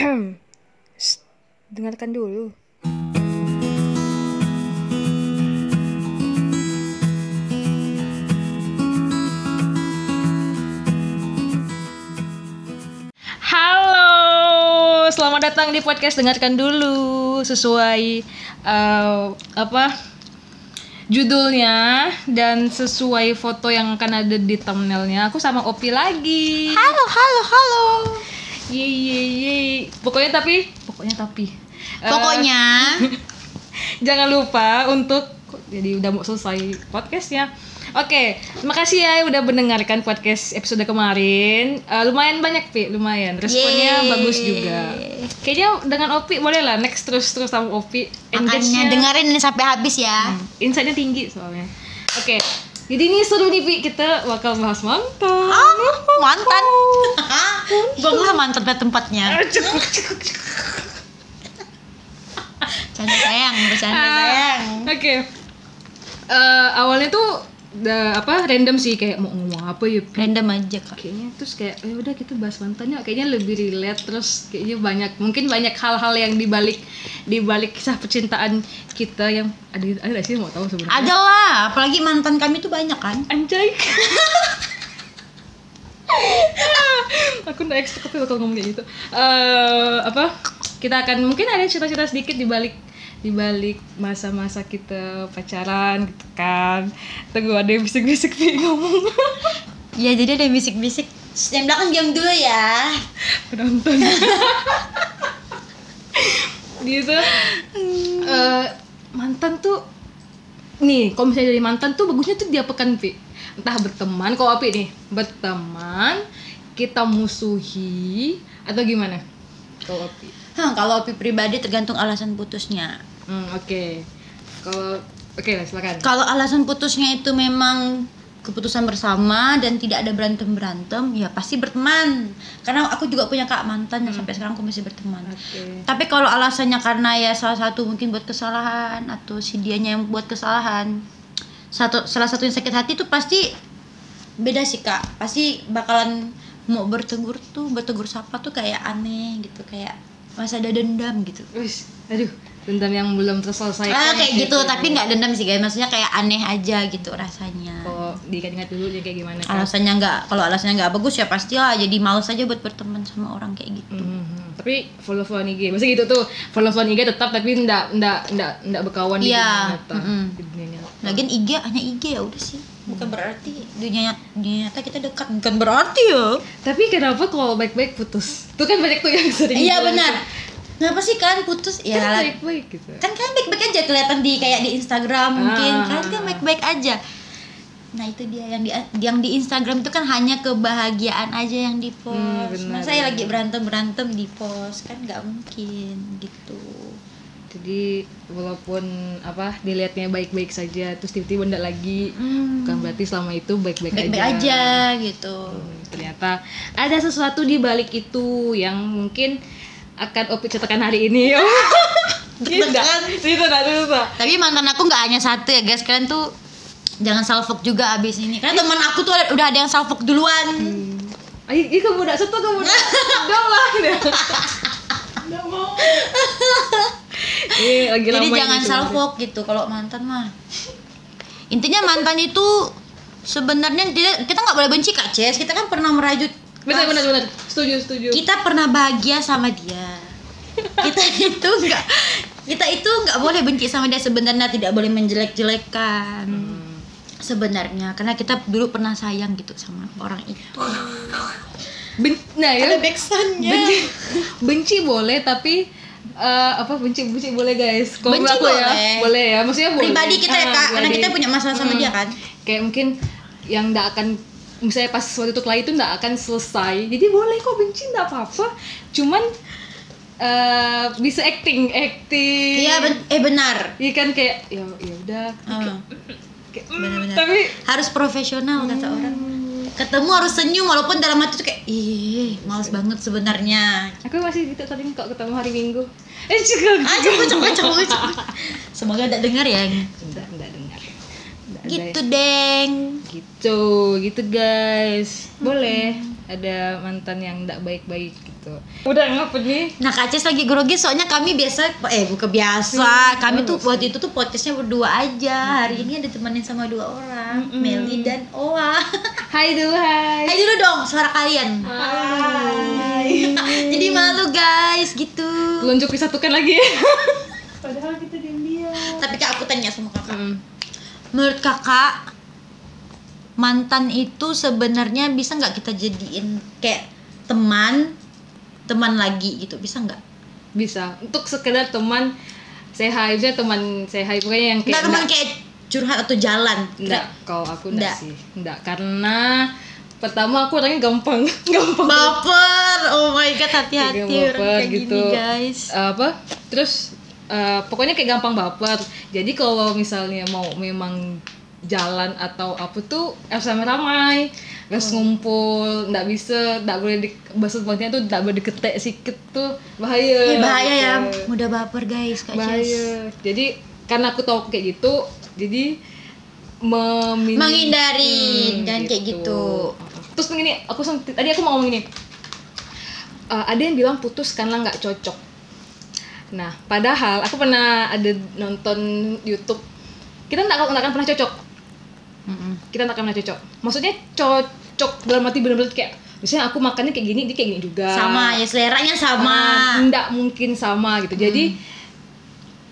Shh, dengarkan dulu. Halo, selamat datang di podcast dengarkan dulu sesuai eh, apa judulnya dan sesuai foto yang akan ada di thumbnailnya. Aku sama Opi lagi. Halo, halo, halo. Ye ye ye. Pokoknya tapi, pokoknya tapi. Eh, Pokoknya jangan lupa untuk jadi udah mau selesai podcastnya. Oke, terima kasih ya udah mendengarkan podcast episode kemarin. Eh, lumayan banyak pi, lumayan. Responnya Yeay. bagus juga. Kayaknya dengan Opi boleh lah next terus terus sama Opi. makanya dengerin ini sampai habis ya. Hmm, insight-nya tinggi soalnya. Oke, jadi ini seru nih Pi, kita bakal bahas mantan. Ah, mantan. Bagus mantan pada tempatnya. Cekuk. Canda sayang, bercanda Ah, sayang. Oke. Eh, awalnya tuh da- apa random sih kayak mau ngomong apa ya? Random aja kak. kayaknya terus kayak ya udah kita bahas mantannya kayaknya lebih relate terus kayaknya banyak mungkin banyak hal-hal yang dibalik dibalik kisah percintaan kita yang ada ada sih mau tahu sebenarnya Ada lah, apalagi mantan kami tuh banyak kan. anjay aku nggak expect tapi bakal ngomong kayak gitu Eh, apa kita akan mungkin ada cerita-cerita sedikit di balik di balik masa-masa kita pacaran gitu kan. Tunggu ada yang bisik-bisik Pi, ngomong Ya jadi ada bisik-bisik. Yang belakang diam dulu ya. penonton. Gitu. Eh, mantan tuh nih kalau misalnya dari mantan tuh bagusnya tuh diapakan pi. Entah berteman kalau api nih berteman kita musuhi atau gimana? Kalau api. Hah, kalau Opi pribadi tergantung alasan putusnya. Hmm, oke kalau oke lah silakan Kalau alasan putusnya itu memang keputusan bersama dan tidak ada berantem berantem, ya pasti berteman. Karena aku juga punya kak mantan yang sampai sekarang aku masih berteman. oke Tapi kalau alasannya karena ya salah satu mungkin buat kesalahan atau si dianya yang buat kesalahan, satu salah satu yang sakit hati itu pasti beda sih kak. Pasti bakalan mau bertegur tuh bertegur sapa tuh kayak aneh gitu kayak masa ada dendam gitu. Wis, aduh dendam yang belum terselesaikan Ah kayak gitu, tapi nggak dendam sih guys. Maksudnya kayak aneh aja gitu rasanya. kalau diingat-ingat dulu dia kayak gimana kan Alasannya nggak, kalau alasannya nggak bagus ya pasti lah jadi males aja buat berteman sama orang kayak gitu. Mhm. Tapi follow follow IG, maksudnya gitu tuh follow follow IG tetap tapi ndak ndak ndak ndak berkawan di Iya, dunia nyata. mm-mm. Di dunia nyata. Lagian IG hanya IG ya udah sih. Bukan berarti dunia dunia nyata kita dekat. Bukan berarti ya. Tapi kenapa kalau baik-baik putus? Itu kan banyak tuh yang sering. Iya benar. Kenapa sih kan putus? Kan Ya lah. baik-baik gitu. kan kan baik-baik aja kelihatan di kayak di Instagram mungkin Ah. kan kan baik-baik aja. Nah itu dia yang di yang di Instagram itu kan hanya kebahagiaan aja yang di post. Hmm, benar, Masa ya benar. lagi berantem berantem di post kan nggak mungkin gitu. Jadi walaupun apa dilihatnya baik-baik saja terus tiba-tiba ndak lagi Hmm. bukan berarti selama itu baik-baik Baik-baik aja. aja gitu. Hmm, ternyata ada sesuatu di balik itu yang mungkin akan Opi ceritakan hari ini. Deg-degan. Tapi mantan aku nggak hanya satu ya guys, kalian tuh jangan salfok juga abis ini. Karena teman aku tuh udah ada yang salfok duluan. Ayo, ini kamu udah satu kamu udah udah lah Udah mau. Ini lagi Jadi jangan salfok gitu kalau mantan mah. Intinya mantan itu sebenarnya tidak kita nggak boleh benci kak Ces. Kita kan pernah merajut. Benar benar benar. Setuju setuju. Kita pernah bahagia sama dia. Kita itu nggak kita itu nggak boleh benci sama dia sebenarnya tidak boleh menjelek-jelekan. Hmm. Sebenarnya karena kita dulu pernah sayang gitu sama orang itu. Ben, nah ya. backsoundnya. Benci, benci boleh tapi eh, apa benci benci boleh guys. Kalau Benci aku ya boleh. boleh ya. Maksudnya boleh. Pribadi kita ya Ah, kak, karena kita punya masalah sama Hmm. dia kan. Kayak mungkin yang nggak akan misalnya pas waktu itu itu nggak akan selesai. Jadi boleh kok benci nggak apa-apa. Cuman eh bisa acting, acting. Iya ben- eh benar. Iya kan kayak ya ya udah. Ah. Kayak, mm, Benar-benar. Tapi harus profesional kata orang ketemu harus senyum walaupun dalam hati tuh kayak ih males banget sebenarnya. Aku masih gitu tadi kok ketemu hari Minggu. Eh juga. ah coba coba coba semoga tidak dengar ya. Enggak, enggak dengar. Nggak ada gitu deng. Gitu gitu guys. Boleh. Ada mantan yang nggak baik-baik gitu. Udah ngapa nih. Nah Kak Cis lagi grogi soalnya kami biasa eh bukan biasa. Kami tuh waktu itu tuh podcastnya berdua aja. Hari ini ada temenin sama dua orang Meli dan Oa. Hai dulu hai. Hai dulu dong suara kalian. Hai. Jadi malu guys gitu. Telunjuk disatukan lagi. Padahal kita diam-diam. tapi kak aku tanya sama kakak. Mm. menurut kakak mantan itu sebenarnya bisa nggak kita jadiin kayak teman teman lagi gitu bisa nggak? Bisa. Untuk sekedar teman hai aja teman hai pokoknya yang nggak kayak teman kayak curhat atau jalan enggak kalau aku enggak Nggak. sih. Enggak karena pertama aku orangnya gampang. Gampang. Baper! Oh my god hati-hati Kayak orang kayak gitu. gini guys. Apa? Terus eh, pokoknya kayak gampang baper. Jadi kalau misalnya mau memang jalan atau apa tuh harus ramai-ramai harus ngumpul nggak bisa nggak boleh di bahasa Pontianak tuh nggak boleh diketek sikit tuh bahaya. Eh, bahaya ya. Gitu. mudah baper guys kak bahaya. Jadi karena aku tahu kayak gitu jadi memin- Menghindarin, jangan kayak gitu. terus begini aku tadi aku mau ngomong ini Eh, ada yang bilang putus karena nggak cocok. Nah padahal aku pernah ada nonton YouTube. Kita nggak nggak akan pernah cocok. Mm-mm. kita nggak akan pernah cocok. Maksudnya cocok dalam arti benar-benar kayak misalnya aku makannya kayak gini dia kayak gini juga. Sama ya seleranya sama. Ah, nggak mungkin sama gitu. Jadi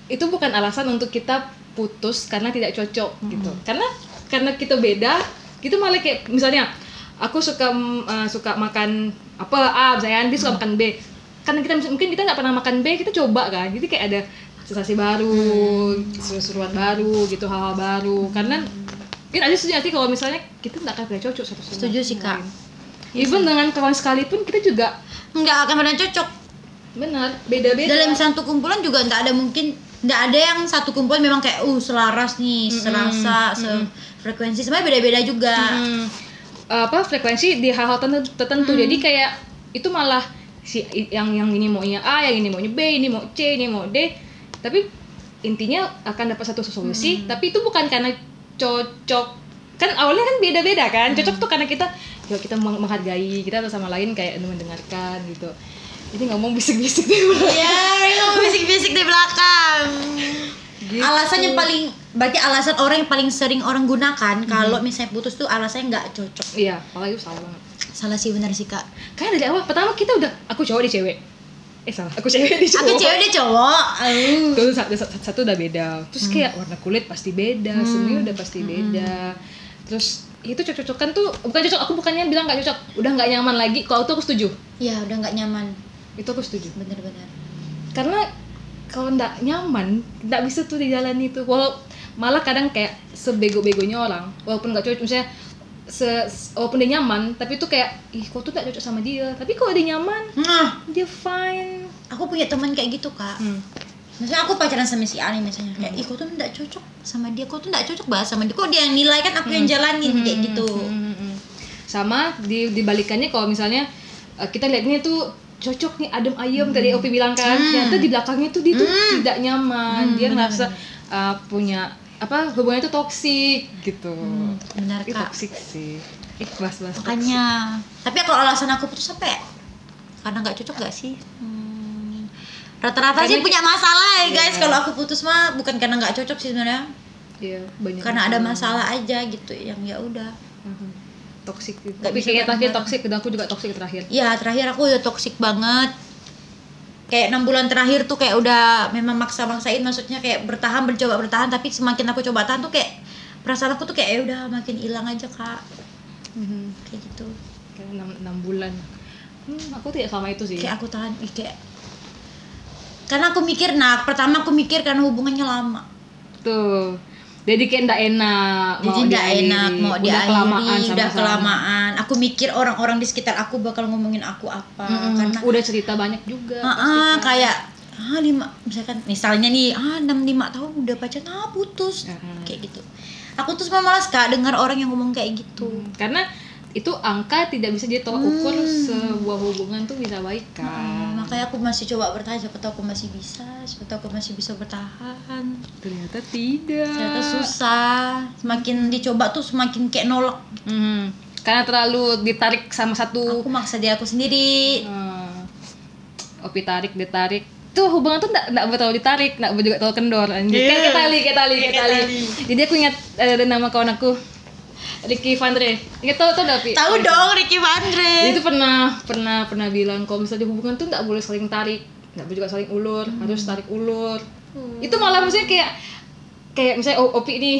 itu bukan alasan untuk kita putus karena tidak cocok gitu. Karena karena kita beda gitu malah kayak misalnya aku suka uh, suka makan apa A misalnya dia suka makan B. Karena kita mungkin kita nggak pernah makan B kita coba kan. Jadi kayak ada sensasi baru seru-seruan baru gitu hal-hal baru. Karena kita ada setuju nanti kalau misalnya kita nggak akan pernah cocok satu sama Setuju sih, Kak. even dengan kawan sekalipun kita juga nggak akan pernah cocok. Benar beda-beda. Dalam satu kumpulan juga nggak ada mungkin nggak ada yang satu kumpulan memang kayak uh selaras nih serasa sefrekuensi. Sebenarnya beda-beda juga. Hmm, apa frekuensi di hal-hal tertentu, tertentu. jadi kayak itu malah si yang yang ini maunya A yang ini maunya B ini mau C ini mau D. Tapi intinya akan dapat satu solusi. Tapi itu bukan karena cocok. Kan awalnya kan beda-beda kan cocok tuh karena kita ya kita meng- menghargai kita satu sama lain kayak mendengarkan gitu. Jadi ngomong bisik-bisik deh ya ini mau bisik-bisik di belakang. Gitu. alasan yang paling berarti alasan orang yang paling sering orang gunakan kalau misalnya putus tuh alasannya nggak cocok. Iya apalagi salah banget. Salah sih benar sih kak. Karena dari awal pertama kita udah aku cowok di cewek eh salah aku cewek di cowok aku cewek dia cowok. Tuh satu, satu, satu udah beda. Terus kayak warna kulit pasti beda, semuanya udah pasti beda. Terus itu cocok-cocokan tuh bukan cocok, aku bukannya bilang nggak cocok, udah nggak nyaman lagi. Kalau itu aku setuju, ya udah nggak nyaman itu aku setuju. bener-bener Karena kalau nggak nyaman, nggak bisa tuh dijalani itu. Walau malah kadang kayak sebego-begonya orang, walaupun nggak cocok, misalnya se, se- walaupun dia nyaman, tapi itu kayak ih kok tuh nggak cocok sama dia. Tapi kalau dia nyaman, nah. dia fine. aku punya teman kayak gitu kak. Hmm. Misalnya aku pacaran sama si Ali misalnya. Kayak, ih kok tuh nggak cocok sama dia, kok tuh nggak cocok bahas sama dia, kok dia yang nilai? Kan aku yang jalanin kayak gitu. Hmm, hmm, hmm. sama di dibalikannya kalau misalnya uh, kita lihatnya tuh cocok nih adem ayem tadi Opi bilang kan. Ternyata di belakangnya tuh dia tuh tidak nyaman. Dia ngerasa uh, punya apa hubungannya tuh toksik gitu Benar Ih, kak. toksik sih ih bahas bahas Makanya, tapi kalau alasan aku putus apa ya? Karena nggak cocok gak sih? Hmm, Rata-rata sih punya masalah ya guys. Iya. Kalau aku putus mah bukan karena nggak cocok sih sebenarnya, iya banyak karena ada masalah aja gitu yang ya udah. Mhm. toksik gitu. Tapi bisa kayak terakhir toksik dan aku juga toksik terakhir Ya terakhir aku udah toksik banget. Kayak enam bulan terakhir tuh kayak udah memang maksa-maksain maksudnya kayak bertahan bercoba bertahan tapi semakin aku coba tahan tuh kayak perasaan aku tuh kayak ya udah makin hilang aja kak. Mhm. kayak gitu. Kayak enam enam bulan. Hmm, aku tidak sama itu sih. Kayak aku tahan ih, kayak karena aku mikir nah pertama aku mikir karena hubungannya lama. Tuh jadi kayak ndak enak jadi nggak enak mau udah kelamaan udah sama-sama. kelamaan aku mikir orang-orang di sekitar aku bakal ngomongin aku apa Mm-mm. karena udah cerita banyak juga pasti ah, kan. kayak ah lima misalkan misalnya nih ah enam lima tahun udah pacaran ah putus Mm-mm. kayak gitu aku tuh semua malas kak dengar orang yang ngomong kayak gitu karena itu angka tidak bisa dia tolak ukur sebuah hubungan tuh bisa baik Hmm, kan makanya aku masih coba bertahan siapa tahu aku masih bisa siapa tahu aku masih bisa bertahan ternyata tidak ternyata susah semakin dicoba tuh semakin kayak nolak Mhm. karena terlalu ditarik sama satu Aku maksa dia aku sendiri. Hmm. Opi tarik ditarik tuh hubungan tuh nggak nggak betul ditarik nggak juga terlalu kendor anjir Iya. kayak kayak tali kayak tali kayak tali tali. jadi aku ingat eh, ada nama kawan aku Ricky Vandre. Ingat tau tau nggak Pi? Tahu dong Ricky Vandre. Itu pernah pernah pernah bilang kalau misalnya di hubungan tuh nggak boleh saling tarik. Nggak boleh juga saling ulur. Harus tarik ulur. Itu malah maksudnya kayak kayak misalnya opi ini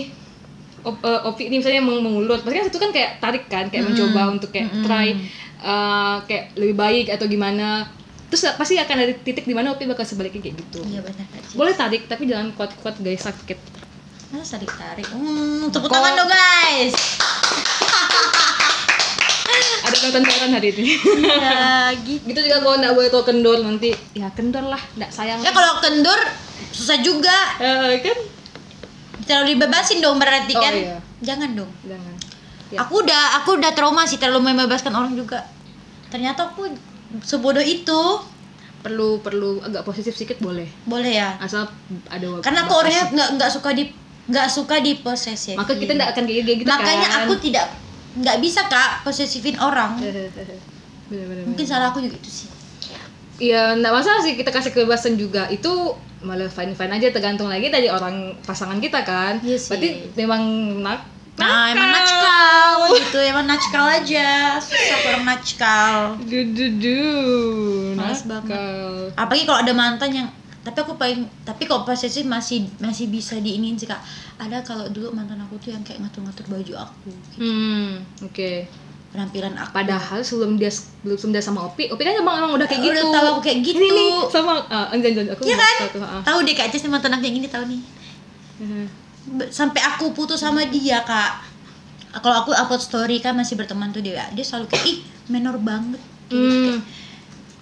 op, eh, opi ini misalnya meng- mengulur. Pasti kan itu kan kayak tarik kan kayak mencoba untuk kayak try eh, kayak lebih baik atau gimana. Terus pasti akan ada titik di mana opi bakal sebaliknya kayak gitu. Iya benar boleh tarik tapi jangan kuat-kuat guys sakit Masa tarik tarik. Hmm, tepuk tangan dong guys. ada nonton siaran hari ini ya gitu. gitu juga kalau nggak boleh tau kendor nanti ya kendor lah nggak sayang Ya kalau kendor susah juga. Eh, kan Terlalu dibebasin dong berarti Oh, kan. iya. Jangan dong. jangan Ya. Aku udah aku udah trauma sih terlalu membebaskan orang juga. Ternyata aku sebodoh itu. perlu perlu agak positif sedikit boleh Boleh ya. asal ada waktu Karena aku orangnya nggak nggak suka di nggak suka di posesif. maka kita nggak akan kayak gitu Makanya kan aku tidak nggak bisa kak posesifin orang. bener-bener Mungkin salah aku juga itu sih. Iya, nggak masalah sih kita kasih kebebasan juga. Itu malah fine fine aja tergantung lagi dari orang pasangan kita kan. Iya sih. Berarti memang nak. Nah, emang natskal gitu, emang natskal aja. Susah orang natskal. Du du du. Males banget. nakal. Apalagi kalau ada mantan yang tapi aku paling tapi kalau posesif masih masih bisa diinin sih kak ada kalau dulu mantan aku tuh yang kayak ngatur-ngatur baju aku Hmm, oke. penampilan aku Padahal sebelum dia sebelum dia sama Opi, Opi kan emang emang udah kayak Udah gitu. tahu aku kayak gitu. Ini nih sama ah, anjan anjan aku Iya mau kan satu, ah. tahu deh kak nih mantan aku yang ini tahu nih. Be- sampai aku putus sama dia kak kalau aku upload story kan masih berteman tuh dia dia selalu kayak ih menor banget gitu, Hmm. kayak,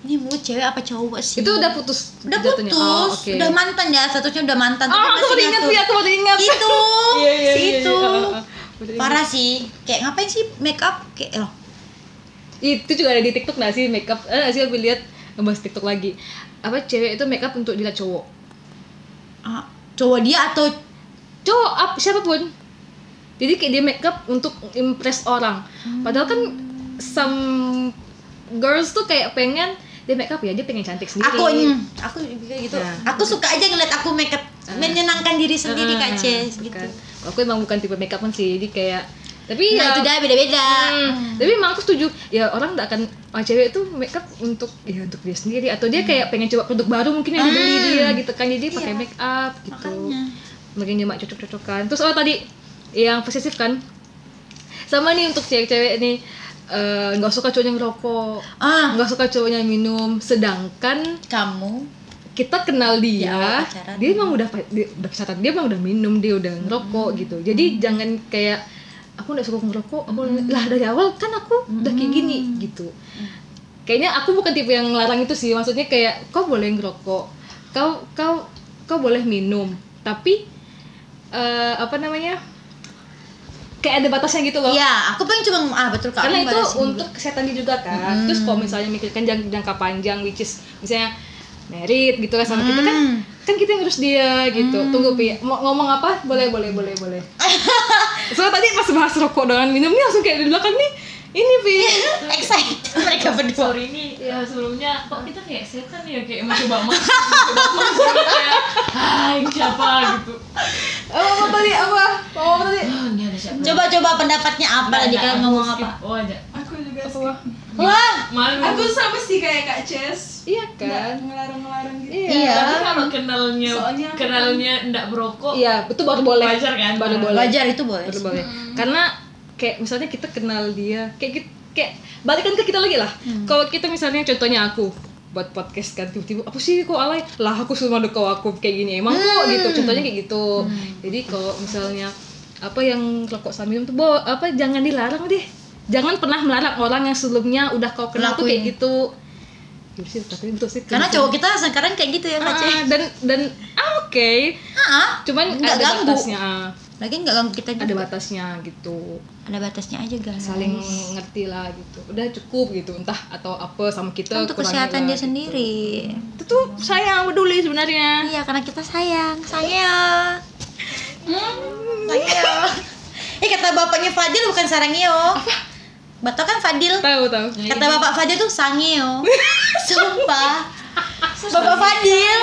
ini mulut cewek apa cowok sih? Itu udah putus udah jatuhnya? putus. Oh, oke. udah mantan ya statusnya udah mantan Oh, aku baru ingat sih, aku baru ingat. itu. Iya, iya, si iya, itu iya. Ah, ah, ah. Parah sih. Kayak ngapain sih make up kayak loh. Itu juga ada di TikTok nggak sih makeup? Eh nggak sih aku lihat ngebahas TikTok lagi. Apa cewek itu makeup untuk dilihat cowok? Ah, cowok dia atau cowok up siapa pun jadi kayak dia makeup untuk impress orang. Padahal kan some girls tuh kayak pengen dia makeup ya dia pengen cantik sendiri. Aku hmm, aku juga gitu. Nah. aku suka aja ngeliat aku make up menyenangkan diri sendiri kak Ah, Ces gitu. Kan. aku emang bukan tipe makeup kan sih jadi kayak tapi nah ya itu dah beda-beda. Hmm, tapi emang aku setuju. Ya orang nggak akan ah, cewek itu makeup untuk ya untuk dia sendiri. Atau dia kayak pengen coba produk baru mungkin yang dibeli Hmm. dia gitu kan. Jadi pakai Iya. make up gitu. Makanya. Cuma cocok-cocokan. Terus oh tadi? Yang posesif kan? Sama nih untuk cewek-cewek nih eh, nggak suka cowoknya ngerokok ah nggak suka cowoknya minum sedangkan kamu kita kenal dia, Ya, pacaran. dia emang udah dia, udah pacaran, dia emang udah minum, dia udah ngerokok gitu. Jadi jangan kayak aku nggak suka ngerokok, aku lah dari awal kan aku udah kayak gini gitu. Kayaknya aku bukan tipe yang ngelarang itu sih, maksudnya kayak kau boleh ngerokok, kau kau kau boleh minum, tapi eh, apa namanya? Kayak ada batasnya gitu loh. Iya, aku pengen cuma ah betul kak. Karena itu untuk kesehatan dia juga kan. Terus kalau misalnya mikirkan jang- jangka panjang which is misalnya merit gitu kan sama kita kan Hmm. kan kita yang ngurus dia gitu. Tunggu Pi, mau ngomong apa? Boleh, boleh, boleh, boleh. Soalnya tadi pas bahas rokok dengan minum nih langsung kayak di belakang nih. Ini Pi. dulu. excited mereka berdua. Sorry ini ya sebelumnya kok kita kayak setan ya kayak mencoba masuk mencoba masuk kayak hai siapa gitu Apa, apa tadi? Apa? Mau apa tadi? oh ada siapa Coba-coba pendapatnya apa tadi kalian ngomong apa? oh aja Aku juga Apa? skip. Wah, malu Aku sama sih kayak Kak Ces. Iya kan? ngelarang-ngelarang gitu. Iya. tapi kalau kenalnya Soalnya kenalnya ndak berokok Iya, itu baru boleh. Wajar kan? Baru Nah, boleh. wajar itu boleh. Baru sih. boleh. Karena kayak misalnya kita kenal dia, kayak gitu, kayak balikan ke kita lagi lah. Kalau kita misalnya contohnya aku buat podcast kan tiba-tiba aku sih kok alay? Lah aku semua kau aku kayak gini emang kok? Gitu contohnya kayak gitu. Jadi kalau misalnya apa yang rokok minum tuh bo apa jangan dilarang deh. Jangan pernah melarang orang yang sebelumnya udah kau kenal tuh kayak Lakuin. gitu. Ya sih, sih Karena cowok kita sekarang kayak gitu ya, Kak Ah, dan dan ah, oke. Ah, cuman Nggak ada ganggu. batasnya ah. Lagi nggak ganggu kita juga. ada batasnya gitu Ada batasnya aja guys. saling ngerti lah gitu udah cukup gitu entah atau apa sama kita untuk kesehatan lah, dia gitu. sendiri. itu tuh sayang peduli sebenarnya Iya, karena kita sayang, sayang. Sayang. Eh kata bapaknya Fadil bukan sarangio. Batak kan Fadil. tahu tahu Kata Bapak Fadil tuh sangeo. Sumpah. Bapak Fadil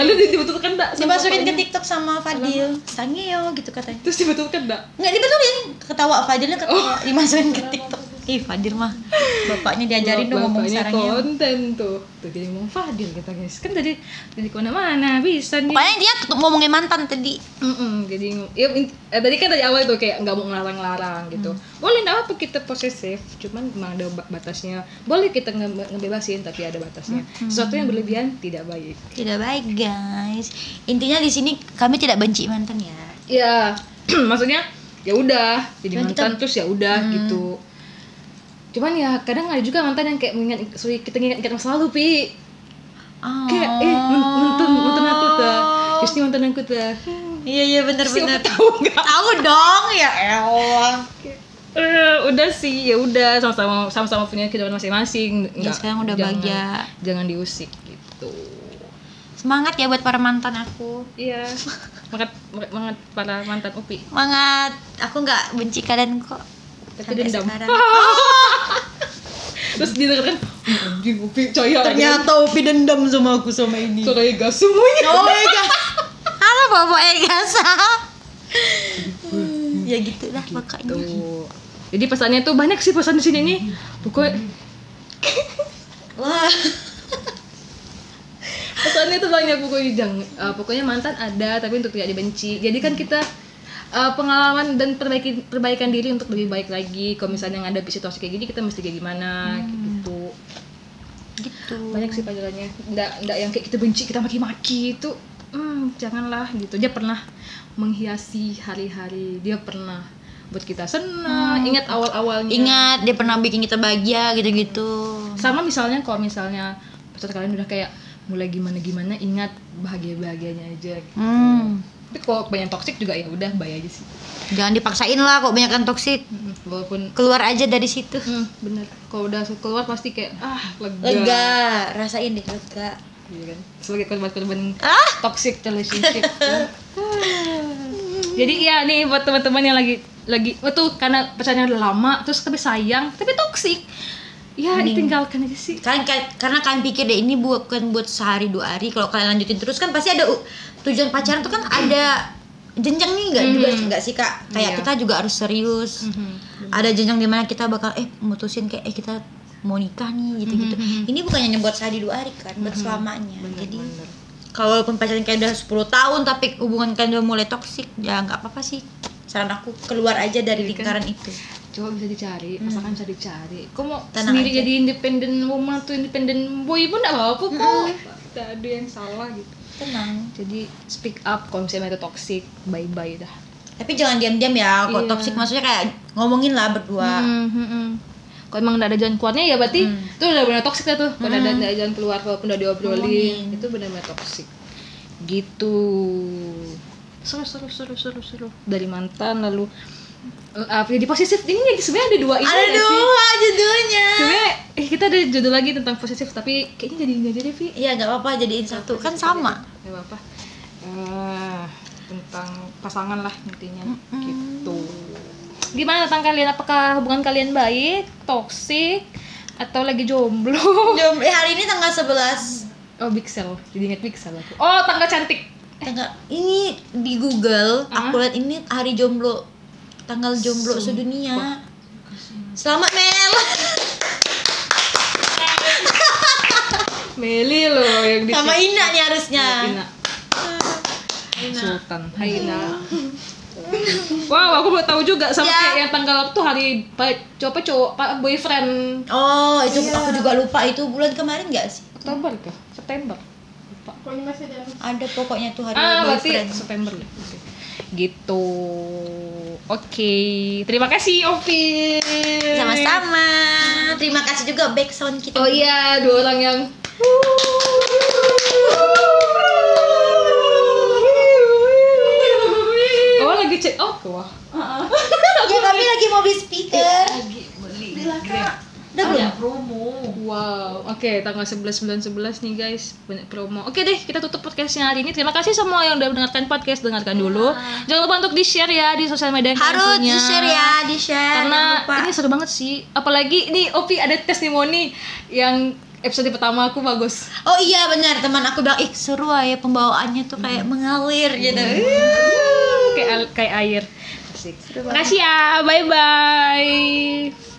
lalu dia dibetulkan enggak dimasukin ke TikTok sama Fadil. Sangeo gitu katanya. terus dibetulkan enggak Nggak dibetulin. Ketawa Fadilnya ketawa dimasukin ke TikTok. Ih, Fadil mah. Bapaknya diajarin dong ngomong Bapaknya sangeo. konten tuh. Tuh jadi ngomong Fadil kita guys. Kan tadi dari ke mana mana bisa nih. Pokoknya dia ngomongin mantan tadi. Mm-mm, jadi ya, eh, tadi kan dari awal tuh kayak nggak mau ngelarang-larang gitu. Boleh nggak apa kita posesif cuman memang ada ba- batasnya. Boleh kita nge- ngebebasin tapi ada batasnya. Sesuatu yang berlebihan tidak baik. Tidak baik, guys. Intinya di sini kami tidak benci mantan ya. ya maksudnya ya udah jadi Cuman kita- mantan terus ya udah gitu cuman ya kadang ada juga mantan yang kayak mengingat sorry, kita ingat masa lalu pi Oh. kayak eh man- mantan mantan aku tuh ini mantan aku tuh Iya iya benar si benar. Opi tahu nggak Tahu dong ya elah. Eh, udah sih ya udah sama-sama sama-sama punya kehidupan masing-masing Ya sekarang udah jangan- bahagia. jangan diusik gitu Semangat ya buat para mantan aku. iya banget banget para mantan upi Semangat. Aku nggak benci kalian kok. Tapi Sampai dendam sekarang. terus didengarkan anjing upi coya Opi dendam sama aku sama ini. coya gas semuanya Oh my god. Halo Bapak Egasa. ya gitulah makanya. tuh jadi pesannya tuh banyak sih pesan di sini nih pokoknya Wah. pesannya tuh banyak pokoknya jangan eh, pokoknya mantan ada tapi untuk tidak dibenci jadi kan kita eh, pengalaman dan perbaiki perbaikan diri untuk lebih baik lagi. Kalau misalnya ada situasi kayak gini kita mesti kayak gimana? Gitu. Gitu. banyak sih pelajarannya. Nggak nggak yang kayak kita benci kita maki-maki itu. Hmm, janganlah gitu. Dia pernah menghiasi hari-hari. Dia pernah buat kita senang. Ingat awal-awalnya. Ingat dia pernah bikin kita bahagia gitu-gitu. sama misalnya kalau misalnya pacar kalian udah kayak mulai gimana gimana ingat bahagia bahagianya aja. Gitu. Hmm. Tapi kalau banyak toxic juga ya udah bayar aja sih. Jangan dipaksain lah kok banyak toksik. Walaupun Keluar aja dari situ. hmm, bener. Kalau udah keluar pasti kayak ah lega, Lega, rasain deh lega. Iya kan? Sebagai korban-korban Ah, toxic relationship. Jadi ya nih buat teman-teman yang lagi lagi itu karena pacarnya udah lama terus tapi sayang tapi toxic ya ditinggalkan aja sih. Kalian ka- karena kalian pikir deh ini bukan buat sehari dua hari kalau kalian lanjutin terus kan pasti ada tujuan pacaran tuh kan ada jenjang nih nggak? Juga nggak sih kak? Kayak Iya. kita juga harus serius. Ada jenjang di mana kita bakal eh mutusin kayak eh kita mau nikah nih gitu gitu ini bukan hanya buat sehari dua hari kan? Buat selamanya. Jadi kalau walaupun pacaran kayak udah 10 tahun tapi hubungan kalian udah mulai toksik ya nggak apa-apa sih. Saran aku keluar aja dari lingkaran itu coba bisa dicari pasangan bisa dicari kok mau Tenang sendiri aja. jadi independent woman atau independent boy pun gak apa-apa kok tidak ada yang salah gitu tenang jadi speak up kalau misalnya itu toxic bye bye dah tapi jangan diam-diam ya kok Iya. toksik maksudnya kayak ngomongin lah berdua Hmm, hmm, hmm. Kalau emang nggak ada jalan keluarnya ya berarti itu udah benar toksik lah tuh. Kalau ada nggak ada jalan keluar walaupun udah diobrolin itu benar-benar toksik. Gitu. Seru seru seru seru seru dari mantan lalu apa jadi posesif ini jadi sebenarnya ada dua ini ada nggak sih? dua judulnya Sebenarnya eh, kita ada judul lagi tentang posesif tapi kayaknya jadi nggak jadi Vi. iya nggak apa-apa jadiin satu kan sama Gak apa-apa. Eh, tentang pasangan lah intinya gitu. Gimana tentang kalian? Apakah hubungan kalian baik, toksik, atau lagi jomblo? Jom, eh, hari ini tanggal 11 Oh, Pixel. Jadi inget Pixel aku. Oh, tanggal cantik. tanggal ini di Google Ah. aku lihat ini hari jomblo tanggal jomblo sedunia selamat Mel Meli loh yang di sama Ina nih harusnya Ina. Sultan. Hai Ina. Wow, aku baru tahu juga sama Ya. kayak yang tanggal apa tuh hari coba cowok pak boyfriend oh itu aku juga lupa itu bulan kemarin nggak sih Oktober kah? September? Lupa. Pokoknya masih ada ada pokoknya tuh hari Ah, berarti boyfriend September ya. Gitu. Oke, terima kasih Ovi. sama-sama terima kasih juga backsound kita Oh iya, dua orang yang Oh lagi cek oh wah. ya kami lagi mau beli speaker Lagi beli Grab. Udah belum promo Wow, oke Oke, tanggal 11 bulan 11 nih guys, banyak promo. Oke deh, kita tutup podcastnya hari ini. Terima kasih semua yang udah mendengarkan podcast, dengarkan dulu. Jangan lupa untuk di-share ya di sosial media yang Harus di-share ya, di-share. Karena ini seru banget sih. Apalagi nih Opi ada testimoni yang episode pertama aku bagus. Oh iya benar teman aku bilang ih seru ah ya pembawaannya tuh kayak mengalir gitu. kayak al- kayak air. Asik. Makasih ya. Bye bye.